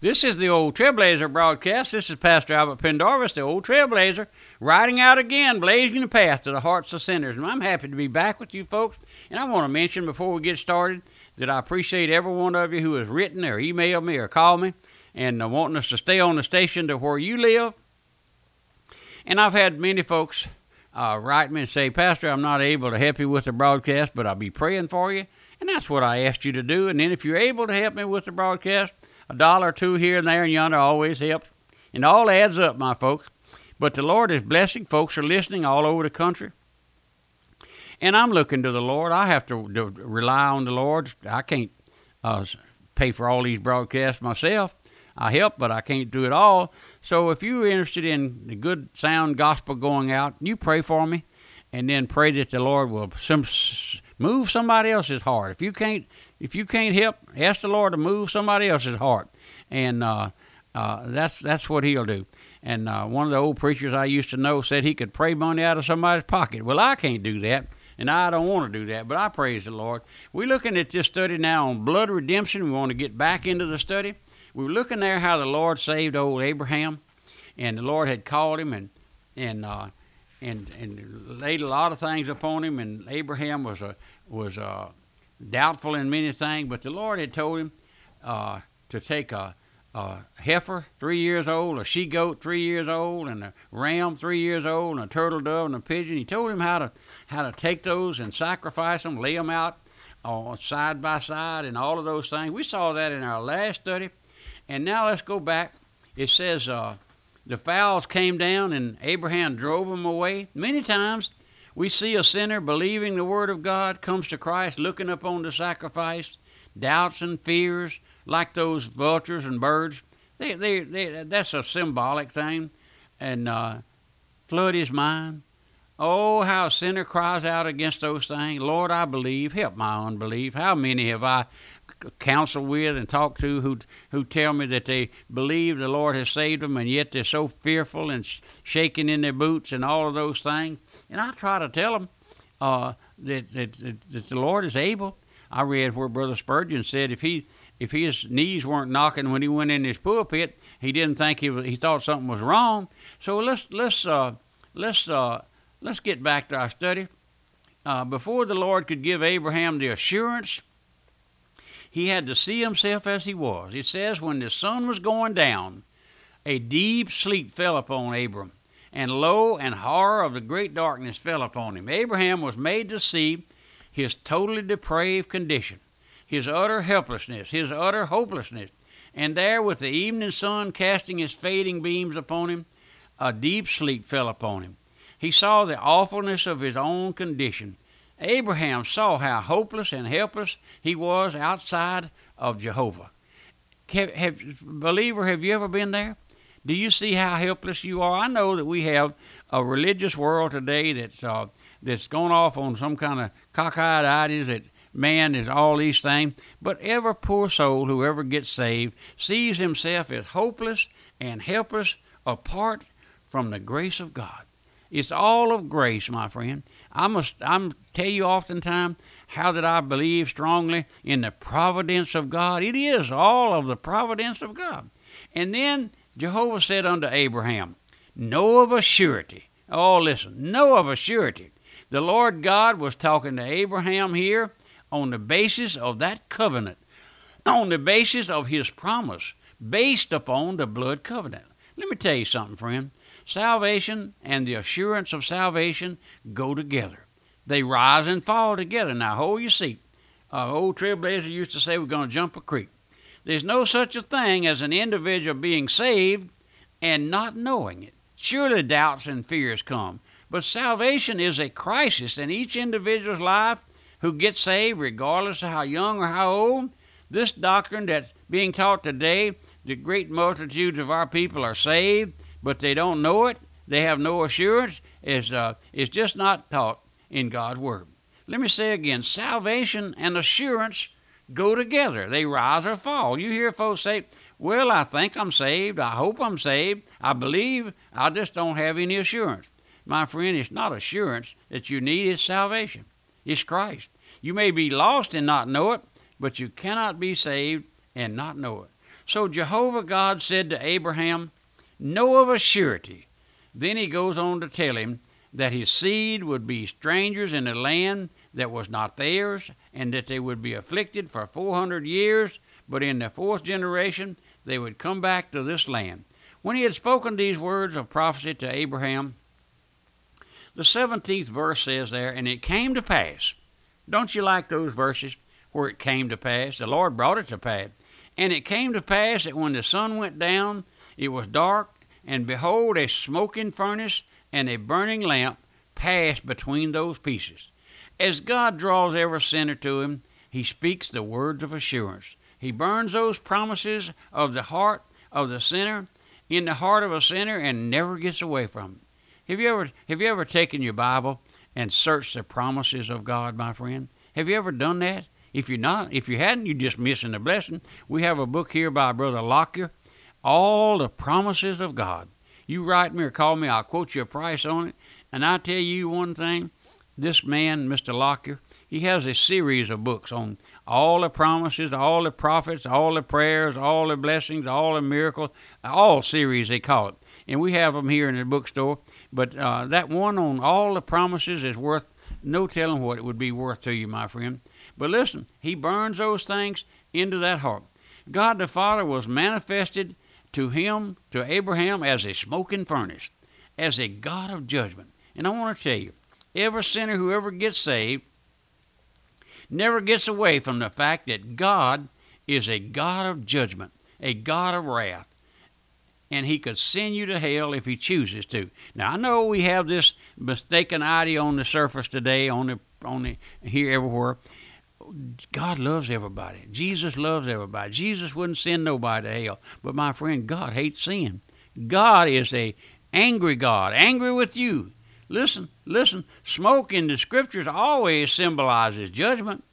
This is the Old Trailblazer broadcast. This is Pastor Albert Pendarvis, the Old Trailblazer, riding out again, blazing the path to the hearts of sinners. And I'm happy to be back with you folks. And I want to mention before we get started that I appreciate every one of you who has written or emailed me or called me and uh, wanting us to stay on the station to where you live. And I've had many folks uh, write me and say, Pastor, I'm not able to help you with the broadcast, but I'll be praying for you. And that's what I asked you to do. And then if you're able to help me with the broadcast, a dollar or two here and there and yonder always helps. And all adds up, my folks. But the Lord is blessing. Folks are listening all over the country. And I'm looking to the Lord. I have to, to rely on the Lord. I can't uh, pay for all these broadcasts myself. I help, but I can't do it all. So if you're interested in the good sound gospel going out, you pray for me, and then pray that the Lord will some, move somebody else's heart. If you can't if you can't help, ask the Lord to move somebody else's heart, and uh, uh, that's that's what He'll do. And uh, one of the old preachers I used to know said he could pray money out of somebody's pocket. Well, I can't do that, and I don't want to do that. But I praise the Lord. We're looking at this study now on blood redemption. We want to get back into the study. We were looking there how the Lord saved old Abraham, and the Lord had called him and and uh, and and laid a lot of things upon him. And Abraham was a was a doubtful in many things, but the Lord had told him uh, to take a, a heifer, three years old, a she goat, three years old, and a ram, three years old, and a turtle dove and a pigeon. He told him how to how to take those and sacrifice them, lay them out uh, side by side, and all of those things. We saw that in our last study, and now let's go back. It says uh, the fowls came down, and Abraham drove them away. Many times we see a sinner believing the Word of God, comes to Christ, looking upon the sacrifice, doubts and fears, like those vultures and birds. They, they, they, that's a symbolic thing. And uh, flood his mind. Oh, how a sinner cries out against those things. Lord, I believe. Help my unbelief. How many have I counsel with and talk to who who tell me that they believe the Lord has saved them, and yet they're so fearful and shaking in their boots and all of those things. And I try to tell them uh, that, that, that, that the Lord is able. I read where Brother Spurgeon said if he if his knees weren't knocking when he went in his pulpit, he didn't think he was, he thought something was wrong. So let's let's uh, let's uh, let's get back to our study. Uh, before the Lord could give Abraham the assurance, he had to see himself as he was. It says when the sun was going down, a deep sleep fell upon Abram and lo, and horror of the great darkness fell upon him. Abraham was made to see his totally depraved condition, his utter helplessness, his utter hopelessness. And there, with the evening sun casting his fading beams upon him, a deep sleep fell upon him. He saw the awfulness of his own condition. Abraham saw how hopeless and helpless he was outside of Jehovah. Have, have, believer, have you ever been there? Do you see how helpless you are? I know that we have a religious world today that's uh, that's gone off on some kind of cockeyed ideas that man is all these things. But every poor soul who ever gets saved sees himself as hopeless and helpless apart from the grace of God. It's all of grace, my friend. I must I'm tell you oftentimes how that I believe strongly in the providence of God. It is all of the providence of God. And then Jehovah said unto Abraham, Know of a surety. Oh, listen, know of a surety. The Lord God was talking to Abraham here on the basis of that covenant, on the basis of his promise, based upon the blood covenant. Let me tell you something, friend. Salvation and the assurance of salvation go together. They rise and fall together. Now, hold your seat. Uh, old Trailblazer used to say we're going to jump a creek. There's no such a thing as an individual being saved and not knowing it. Surely doubts and fears come, but salvation is a crisis in each individual's life who gets saved, regardless of how young or how old. This doctrine that's being taught today, the great multitudes of our people are saved, but they don't know it, they have no assurance, It's, uh, is just not taught in God's Word. Let me say again salvation and assurance go together. They rise or fall. You hear folks say, Well, I think I'm saved. I hope I'm saved. I believe. I just don't have any assurance. My friend, it's not assurance that you need, it's salvation. It's Christ. You may be lost and not know it, but you cannot be saved and not know it. So Jehovah God said to Abraham, Know of a surety. Then he goes on to tell him that his seed would be strangers in a land that was not theirs, and that they would be afflicted for 400 years, but in the fourth generation they would come back to this land. When he had spoken these words of prophecy to Abraham, the 17th verse says there, And it came to pass. Don't you like those verses where it came to pass? The Lord brought it to pass. And it came to pass that when the sun went down, it was dark, and behold, a smoking furnace and a burning lamp passed between those pieces. As God draws every sinner to him, he speaks the words of assurance. He burns those promises of the heart of the sinner in the heart of a sinner and never gets away from them. Have you ever have you ever taken your Bible and searched the promises of God, my friend? Have you ever done that? If you're not, if you hadn't, you're just missing the blessing. We have a book here by Brother Lockyer, All the Promises of God. You write me or call me, I'll quote you a price on it. And I tell you one thing, this man, Mr. Lockyer, he has a series of books on all the promises, all the prophets, all the prayers, all the blessings, all the miracles, all series they call it. And we have them here in the bookstore. But uh, that one on all the promises is worth no telling what it would be worth to you, my friend. But listen, he burns those things into that heart. God the Father was manifested to him, to Abraham, as a smoking furnace, as a God of judgment. And I want to tell you, every sinner who ever gets saved never gets away from the fact that God is a God of judgment, a God of wrath. And he could send you to hell if he chooses to. Now I know we have this mistaken idea on the surface today, on the on the here everywhere. God loves everybody. Jesus loves everybody. Jesus wouldn't send nobody to hell. But my friend, God hates sin. God is a angry God, angry with you. Listen, listen. Smoke in the scriptures always symbolizes judgment.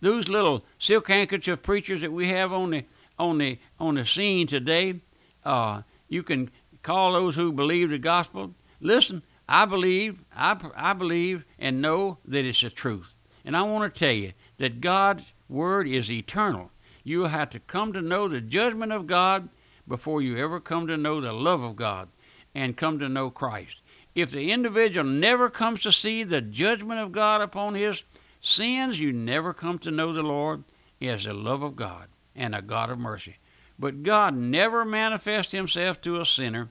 Those little silk handkerchief preachers that we have on the on the on the scene today, uh, you can call those who believe the gospel. Listen, I believe, I, I believe and know that it's the truth. And I want to tell you that God's word is eternal. You have to come to know the judgment of God before you ever come to know the love of God and come to know Christ. If the individual never comes to see the judgment of God upon his sins, you never come to know the Lord as the love of God and a God of mercy. But God never manifests himself to a sinner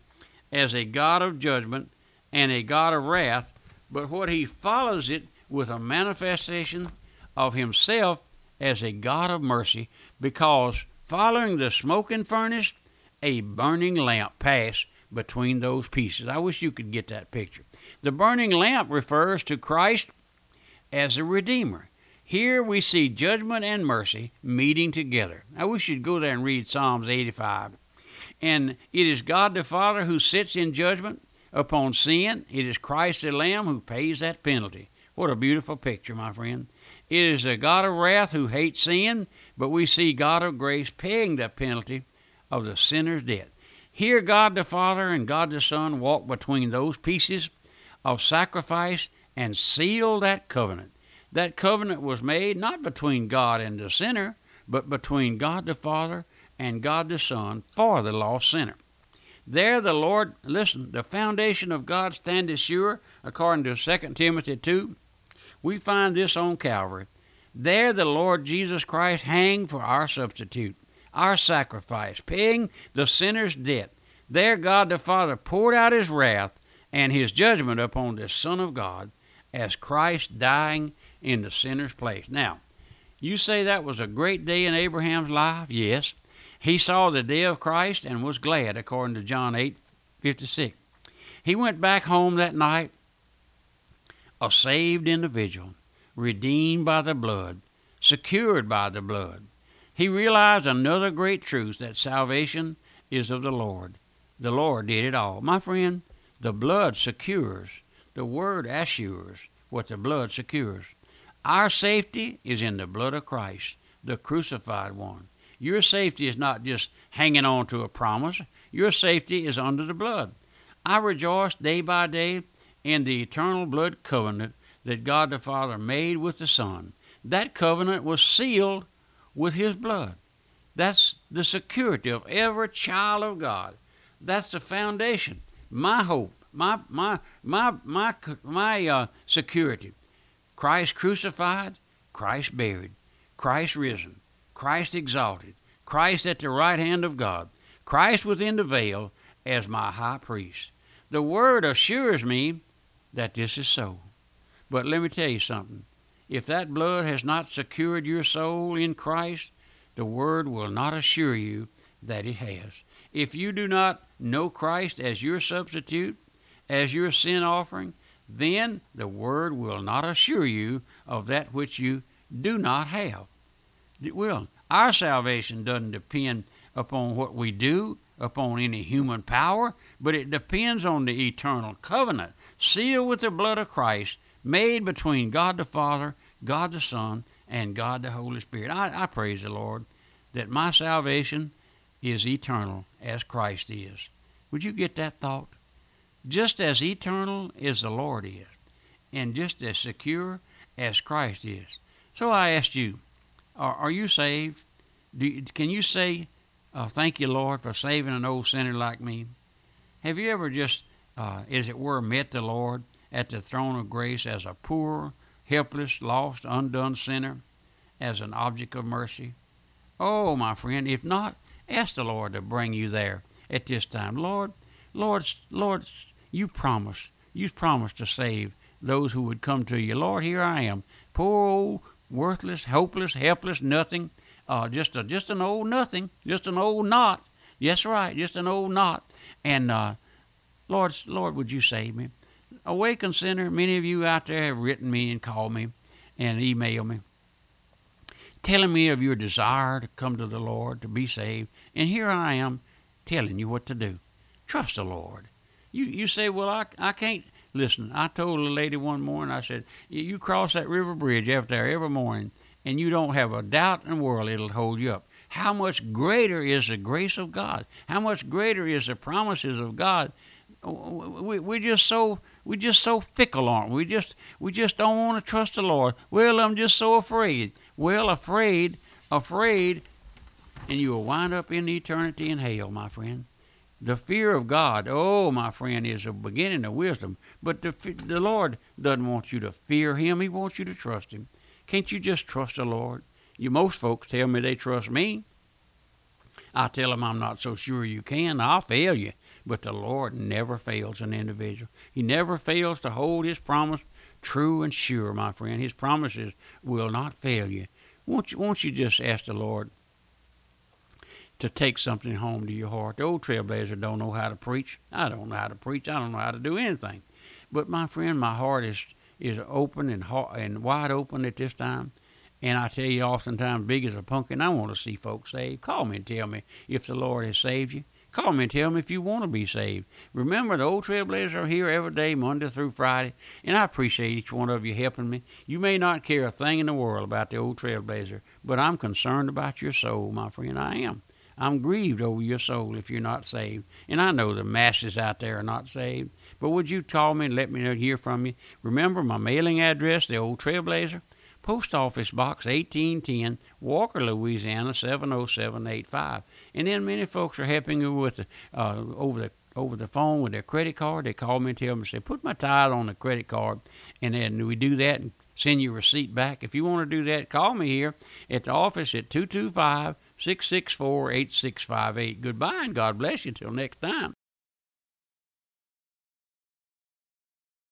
as a God of judgment and a God of wrath, but what he follows it with a manifestation of himself as a God of mercy, because following the smoking furnace, a burning lamp passed between those pieces. I wish you could get that picture. The burning lamp refers to Christ as a Redeemer. Here we see judgment and mercy meeting together. I wish you'd go there and read Psalms 85. And it is God the Father who sits in judgment upon sin. It is Christ the Lamb who pays that penalty. What a beautiful picture, my friend. It is a God of wrath who hates sin, but we see God of grace paying the penalty of the sinner's debt. Here, God the Father and God the Son walk between those pieces of sacrifice and seal that covenant. That covenant was made not between God and the sinner, but between God the Father and God the Son for the lost sinner. There the Lord, listen, the foundation of God standeth sure, according to 2 Timothy 2. We find this on Calvary. There the Lord Jesus Christ hanged for our substitute, our sacrifice, paying the sinner's debt. There God the Father poured out his wrath and his judgment upon the Son of God as Christ dying in the sinner's place. Now, you say that was a great day in Abraham's life? Yes. He saw the day of Christ and was glad, according to John 8 56. He went back home that night, a saved individual, redeemed by the blood, secured by the blood. He realized another great truth that salvation is of the Lord. The Lord did it all. My friend, the blood secures, the word assures what the blood secures. Our safety is in the blood of Christ, the crucified one. Your safety is not just hanging on to a promise, your safety is under the blood. I rejoice day by day in the eternal blood covenant that God the Father made with the Son. That covenant was sealed with His blood. That's the security of every child of God. That's the foundation. My hope, my my my my my uh, security. Christ crucified, Christ buried, Christ risen, Christ exalted, Christ at the right hand of God, Christ within the veil as my high priest. The word assures me that this is so. But let me tell you something. If that blood has not secured your soul in Christ, the word will not assure you that it has. If you do not know Christ as your substitute, as your sin offering, then the word will not assure you of that which you do not have. It will. Our salvation doesn't depend upon what we do, upon any human power, but it depends on the eternal covenant sealed with the blood of Christ made between God the Father, God the Son, and God the Holy Spirit. I, I praise the Lord that my salvation is eternal as Christ is. Would you get that thought? Just as eternal as the Lord is, and just as secure as Christ is. So I asked you, are, are you saved? You, can you say, uh, Thank you, Lord, for saving an old sinner like me? Have you ever just, uh, as it were, met the Lord at the throne of grace as a poor, helpless, lost, undone sinner, as an object of mercy? Oh, my friend, if not, ask the Lord to bring you there at this time. Lord, Lord, Lord, you promised, you promised to save those who would come to you. Lord, here I am, poor old, worthless, hopeless, helpless, nothing, uh, just a, just an old nothing, just an old knot. Yes, right, just an old knot. And uh, Lord, Lord, would you save me? Awaken sinner. Many of you out there have written me and called me and emailed me telling me of your desire to come to the Lord, to be saved. And here I am telling you what to do. Trust the Lord. You, you say, well, I, I can't. Listen, I told a lady one morning, I said, you cross that river bridge out there every morning, and you don't have a doubt in the world it'll hold you up. How much greater is the grace of God? How much greater is the promises of God? We, we're just so we're just so fickle, aren't we? Just we just don't want to trust the Lord. Well, I'm just so afraid. Well, afraid, afraid, and you will wind up in eternity in hell, my friend. The fear of God, oh, my friend, is the beginning of wisdom. But the, the Lord doesn't want you to fear Him, He wants you to trust Him. Can't you just trust the Lord? You most folks tell me they trust me. I tell them I'm not so sure you can. I'll fail you. But the Lord never fails an individual. He never fails to hold His promise true and sure, my friend. His promises will not fail you. Won't you, won't you just ask the Lord to take something home to your heart? The old trailblazer don't know how to preach. I don't know how to preach. I don't know how to do anything. But my friend, my heart is is open and and wide open at this time. And I tell you, oftentimes, big as a pumpkin, I want to see folks saved. Call me and tell me if the Lord has saved you. Call me and tell me if you want to be saved. Remember, the old trailblazers are here every day, Monday through Friday, and I appreciate each one of you helping me. You may not care a thing in the world about the old trailblazer, but I'm concerned about your soul, my friend. I am. I'm grieved over your soul if you're not saved. And I know the masses out there are not saved. But would you call me and let me hear from you? Remember my mailing address, the old Trailblazer? Post Office Box 1810, Walker, Louisiana 70785. And then many folks are helping you with the, uh, over the over the phone with their credit card. They call me and tell me, say, put my tithe on the credit card, and then we do that and send you a receipt back. If you want to do that, call me here at the office at 225 664 8658. Goodbye and God bless you till next time.